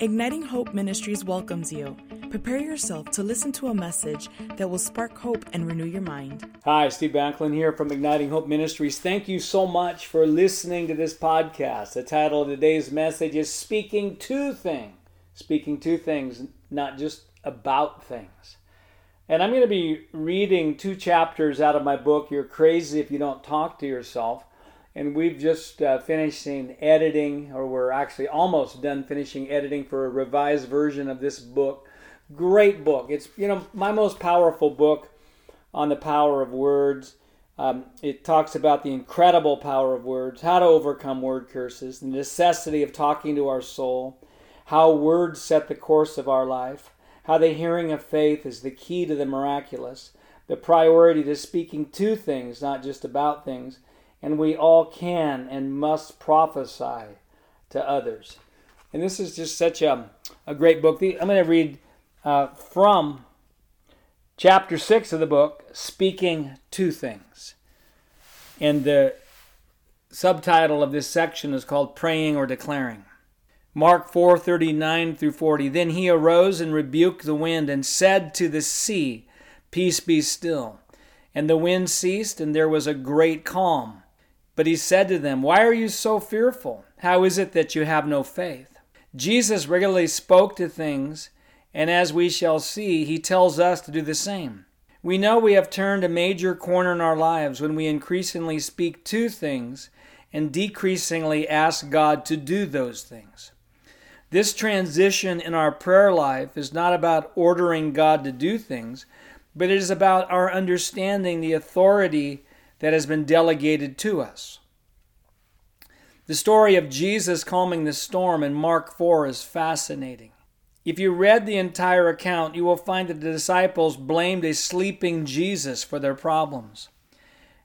Igniting Hope Ministries welcomes you. Prepare yourself to listen to a message that will spark hope and renew your mind. Hi, Steve Backlund here from Igniting Hope Ministries. Thank you so much for listening to this podcast. The title of today's message is Speaking to Things. Speaking to things, not just about things. And I'm going to be reading two chapters out of my book, You're Crazy If You Don't Talk to Yourself and we've just uh, finishing editing, or we're actually almost done finishing editing for a revised version of this book. Great book. It's you know my most powerful book on the power of words. Um, it talks about the incredible power of words, how to overcome word curses, the necessity of talking to our soul, how words set the course of our life, how the hearing of faith is the key to the miraculous, the priority to speaking to things, not just about things and we all can and must prophesy to others. And this is just such a, a great book. I'm going to read uh, from chapter 6 of the book, Speaking to Things. And the subtitle of this section is called Praying or Declaring. Mark 4:39 through 40 Then he arose and rebuked the wind and said to the sea peace be still and the wind ceased and there was a great calm but he said to them, Why are you so fearful? How is it that you have no faith? Jesus regularly spoke to things, and as we shall see, he tells us to do the same. We know we have turned a major corner in our lives when we increasingly speak to things and decreasingly ask God to do those things. This transition in our prayer life is not about ordering God to do things, but it is about our understanding the authority that has been delegated to us. The story of Jesus calming the storm in Mark 4 is fascinating. If you read the entire account, you will find that the disciples blamed a sleeping Jesus for their problems.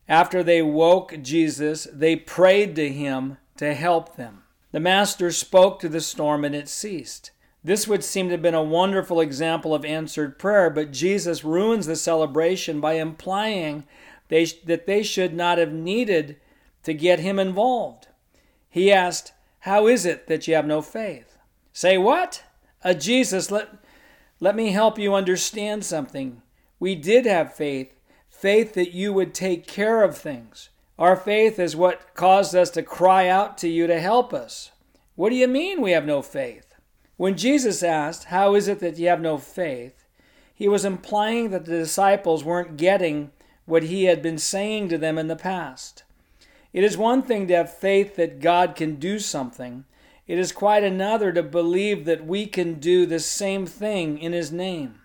After they woke Jesus, they prayed to him to help them. The Master spoke to the storm and it ceased. This would seem to have been a wonderful example of answered prayer, but Jesus ruins the celebration by implying they, that they should not have needed to get him involved. He asked, How is it that you have no faith? Say what? A Jesus, let, let me help you understand something. We did have faith, faith that you would take care of things. Our faith is what caused us to cry out to you to help us. What do you mean we have no faith? When Jesus asked, How is it that you have no faith? he was implying that the disciples weren't getting what he had been saying to them in the past. It is one thing to have faith that God can do something, it is quite another to believe that we can do the same thing in his name.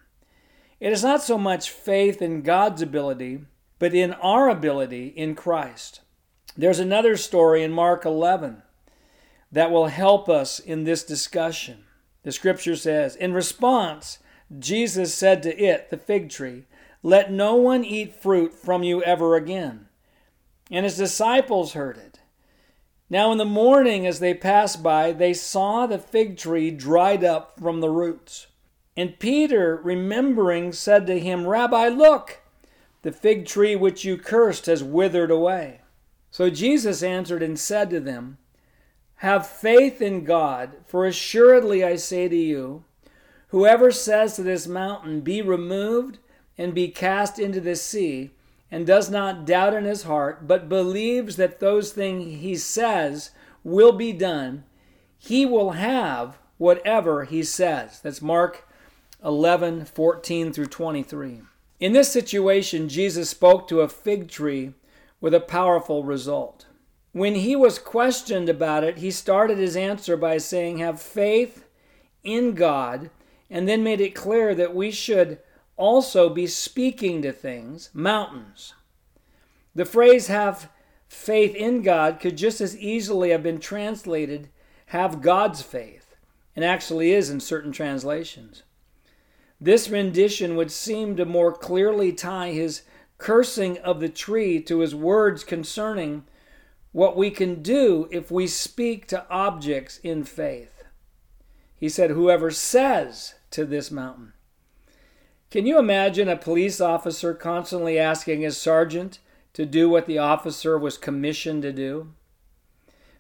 It is not so much faith in God's ability, but in our ability in Christ. There's another story in Mark 11 that will help us in this discussion. The scripture says, In response, Jesus said to it, the fig tree, let no one eat fruit from you ever again. And his disciples heard it. Now in the morning, as they passed by, they saw the fig tree dried up from the roots. And Peter, remembering, said to him, Rabbi, look, the fig tree which you cursed has withered away. So Jesus answered and said to them, Have faith in God, for assuredly I say to you, whoever says to this mountain, Be removed, and be cast into the sea, and does not doubt in his heart, but believes that those things he says will be done, he will have whatever he says. That's Mark 11, 14 through 23. In this situation, Jesus spoke to a fig tree with a powerful result. When he was questioned about it, he started his answer by saying, Have faith in God, and then made it clear that we should also be speaking to things, mountains. The phrase have faith in God could just as easily have been translated have God's faith, and actually is in certain translations. This rendition would seem to more clearly tie his cursing of the tree to his words concerning what we can do if we speak to objects in faith. He said, Whoever says to this mountain, can you imagine a police officer constantly asking his sergeant to do what the officer was commissioned to do?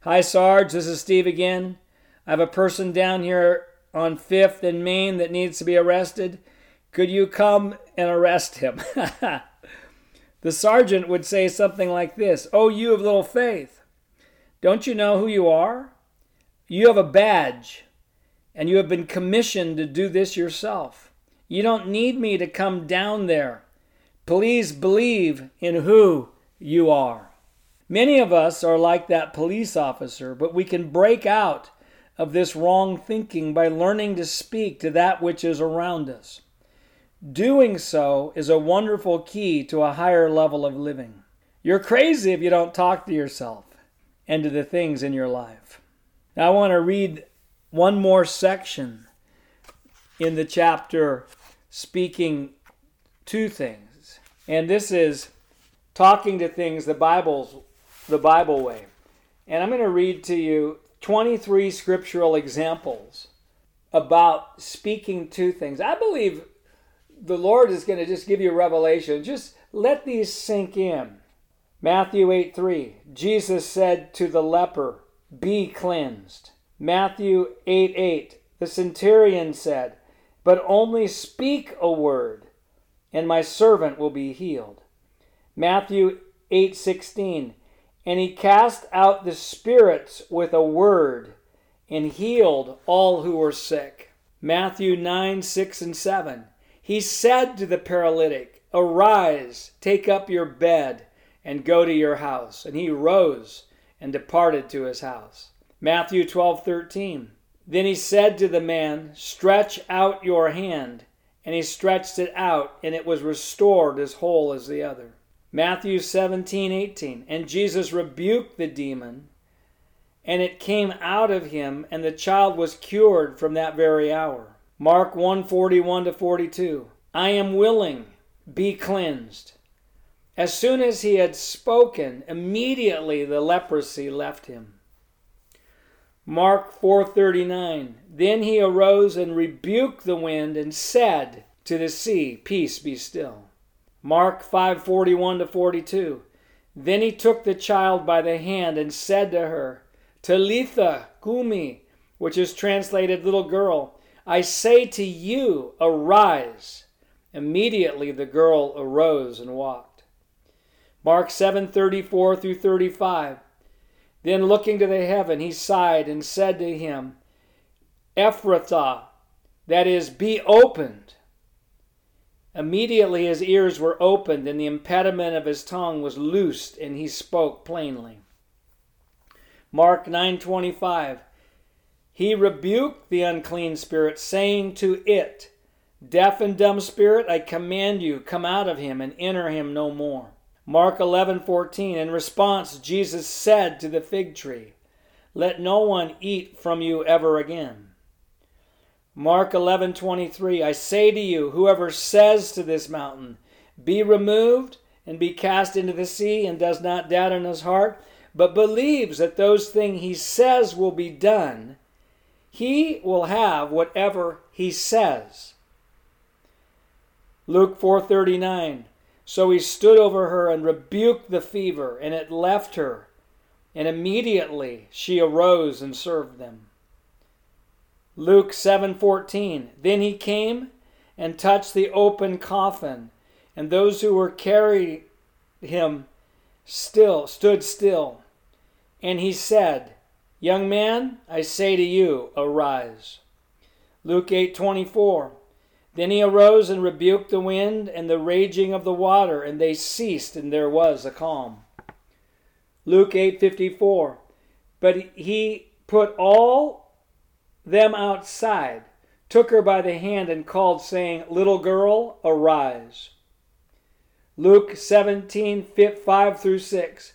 Hi, Sarge, this is Steve again. I have a person down here on 5th and Main that needs to be arrested? Could you come and arrest him? the sergeant would say something like this Oh, you of little faith, don't you know who you are? You have a badge, and you have been commissioned to do this yourself. You don't need me to come down there. Please believe in who you are. Many of us are like that police officer, but we can break out of this wrong thinking by learning to speak to that which is around us. Doing so is a wonderful key to a higher level of living. You're crazy if you don't talk to yourself and to the things in your life. Now, I want to read one more section in the chapter speaking to things. And this is talking to things the Bible's the Bible way. And I'm going to read to you 23 scriptural examples about speaking to things. I believe the Lord is going to just give you a revelation. Just let these sink in. Matthew 8 3. Jesus said to the leper, Be cleansed. Matthew 8 8. The centurion said, But only speak a word, and my servant will be healed. Matthew 8:16 And he cast out the spirits with a word and healed all who were sick. Matthew 9, 6, and 7. He said to the paralytic, Arise, take up your bed, and go to your house. And he rose and departed to his house. Matthew 12, 13. Then he said to the man, Stretch out your hand. And he stretched it out, and it was restored as whole as the other. Matthew 17, 18. And Jesus rebuked the demon, and it came out of him, and the child was cured from that very hour. Mark 1, 41 to 42. I am willing, be cleansed. As soon as he had spoken, immediately the leprosy left him. Mark 4:39 Then he arose and rebuked the wind and said to the sea, Peace be still. Mark 5:41 to 42. Then he took the child by the hand and said to her, Talitha cumi, which is translated little girl, I say to you, arise. Immediately the girl arose and walked. Mark 7:34 through 35. Then looking to the heaven, he sighed and said to him, Ephphatha, that is, be opened. Immediately his ears were opened, and the impediment of his tongue was loosed, and he spoke plainly. Mark 9:25 He rebuked the unclean spirit, saying to it, Deaf and dumb spirit, I command you, come out of him and enter him no more. Mark 11:14 In response, Jesus said to the fig tree, Let no one eat from you ever again. Mark 11:23 I say to you whoever says to this mountain be removed and be cast into the sea and does not doubt in his heart but believes that those things he says will be done he will have whatever he says. Luke 4:39 So he stood over her and rebuked the fever and it left her and immediately she arose and served them. Luke 7:14 Then he came and touched the open coffin and those who were carrying him still stood still and he said Young man I say to you arise Luke 8:24 Then he arose and rebuked the wind and the raging of the water and they ceased and there was a calm Luke 8:54 But he put all them outside, took her by the hand, and called, saying, Little girl, arise. Luke 17:5 through 6.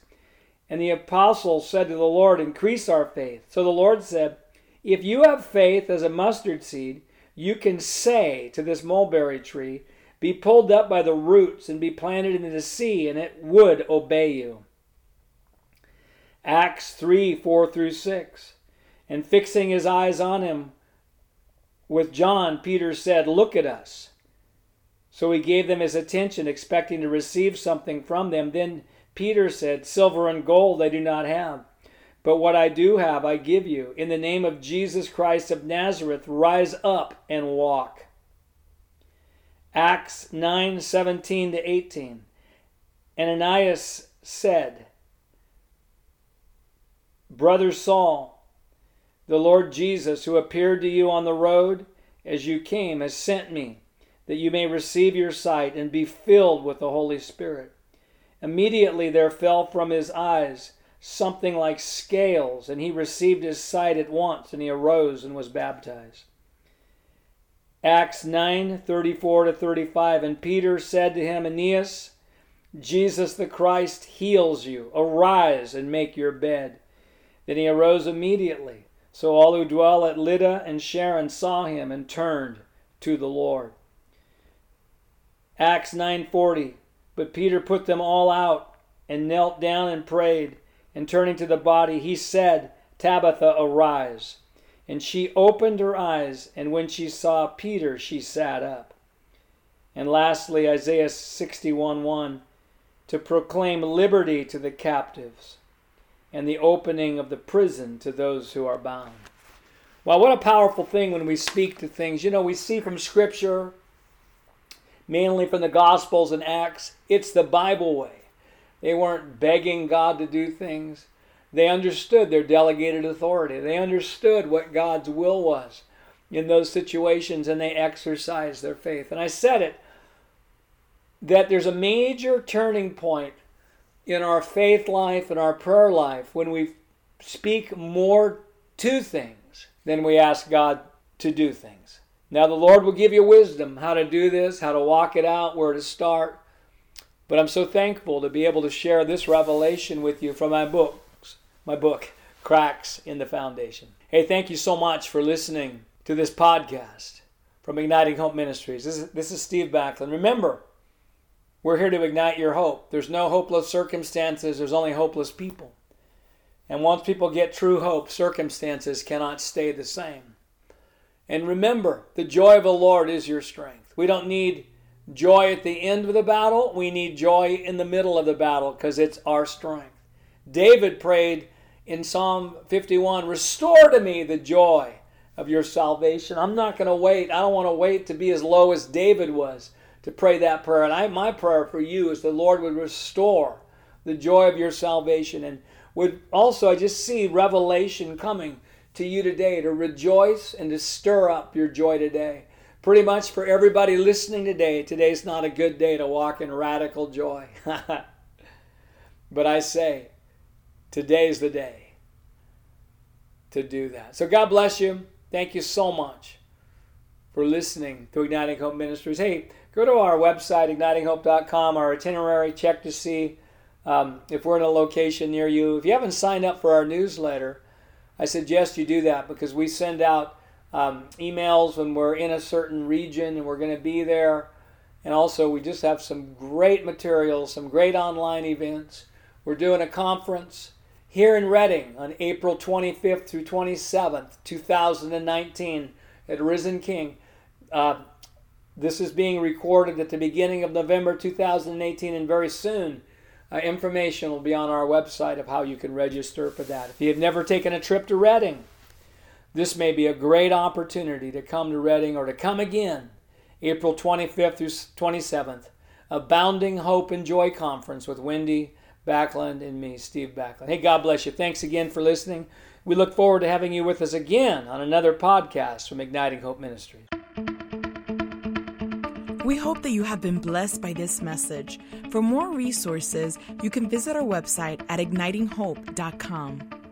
And the apostles said to the Lord, Increase our faith. So the Lord said, If you have faith as a mustard seed, you can say to this mulberry tree, Be pulled up by the roots and be planted into the sea, and it would obey you. Acts 3, 4 through 6. And fixing his eyes on him with John, Peter said, Look at us. So he gave them his attention, expecting to receive something from them. Then Peter said, Silver and gold I do not have, But what I do have, I give you. In the name of Jesus Christ of Nazareth, rise up and walk. Acts 9 17 to 18. Ananias said, Brother Saul, the Lord Jesus, who appeared to you on the road as you came, has sent me, that you may receive your sight and be filled with the Holy Spirit. Immediately there fell from his eyes something like scales, and he received his sight at once, and he arose and was baptized. Acts 9 34 to 35. And Peter said to him, Aeneas, Jesus the Christ heals you. Arise and make your bed. Then he arose immediately. So all who dwell at Lydda and Sharon saw him and turned to the Lord. Acts 9:40 But Peter put them all out and knelt down and prayed and turning to the body, he said, Tabitha, arise. And she opened her eyes, and when she saw Peter, she sat up. And lastly, Isaiah 61 1 to proclaim liberty to the captives and the opening of the prison to those who are bound. Well, what a powerful thing when we speak to things. You know, we see from Scripture, mainly from the Gospels and Acts, it's the Bible way. They weren't begging God to do things. They understood their delegated authority. They understood what God's will was in those situations and they exercised their faith. And I said it that there's a major turning point in our faith life and our prayer life when we speak more to things than we ask God to do things. Now, the Lord will give you wisdom how to do this, how to walk it out, where to start. But I'm so thankful to be able to share this revelation with you from my books, my book, Cracks in the Foundation. Hey, thank you so much for listening to this podcast from Igniting Hope Ministries. This is, this is Steve Backlund. Remember, we're here to ignite your hope. There's no hopeless circumstances, there's only hopeless people. And once people get true hope, circumstances cannot stay the same. And remember, the joy of the Lord is your strength. We don't need joy at the end of the battle. We need joy in the middle of the battle because it's our strength. David prayed in Psalm 51 Restore to me the joy of your salvation. I'm not going to wait. I don't want to wait to be as low as David was to pray that prayer. And I, my prayer for you is the Lord would restore the joy of your salvation and would also, I just see revelation coming to you today to rejoice and to stir up your joy today pretty much for everybody listening today, today's not a good day to walk in radical joy. but I say, today's the day to do that. So God bless you. Thank you so much for listening to Igniting Hope Ministries. Hey, go to our website, ignitinghope.com, our itinerary, check to see um, if we're in a location near you. If you haven't signed up for our newsletter, I suggest you do that because we send out um, emails when we're in a certain region and we're going to be there. And also, we just have some great materials, some great online events. We're doing a conference here in Redding on April 25th through 27th, 2019, at Risen King. Uh, this is being recorded at the beginning of November 2018, and very soon, uh, information will be on our website of how you can register for that. If you have never taken a trip to Redding, this may be a great opportunity to come to Redding or to come again April 25th through 27th. Abounding Hope and Joy Conference with Wendy Backlund and me, Steve Backlund. Hey, God bless you. Thanks again for listening. We look forward to having you with us again on another podcast from Igniting Hope Ministries. We hope that you have been blessed by this message. For more resources, you can visit our website at ignitinghope.com.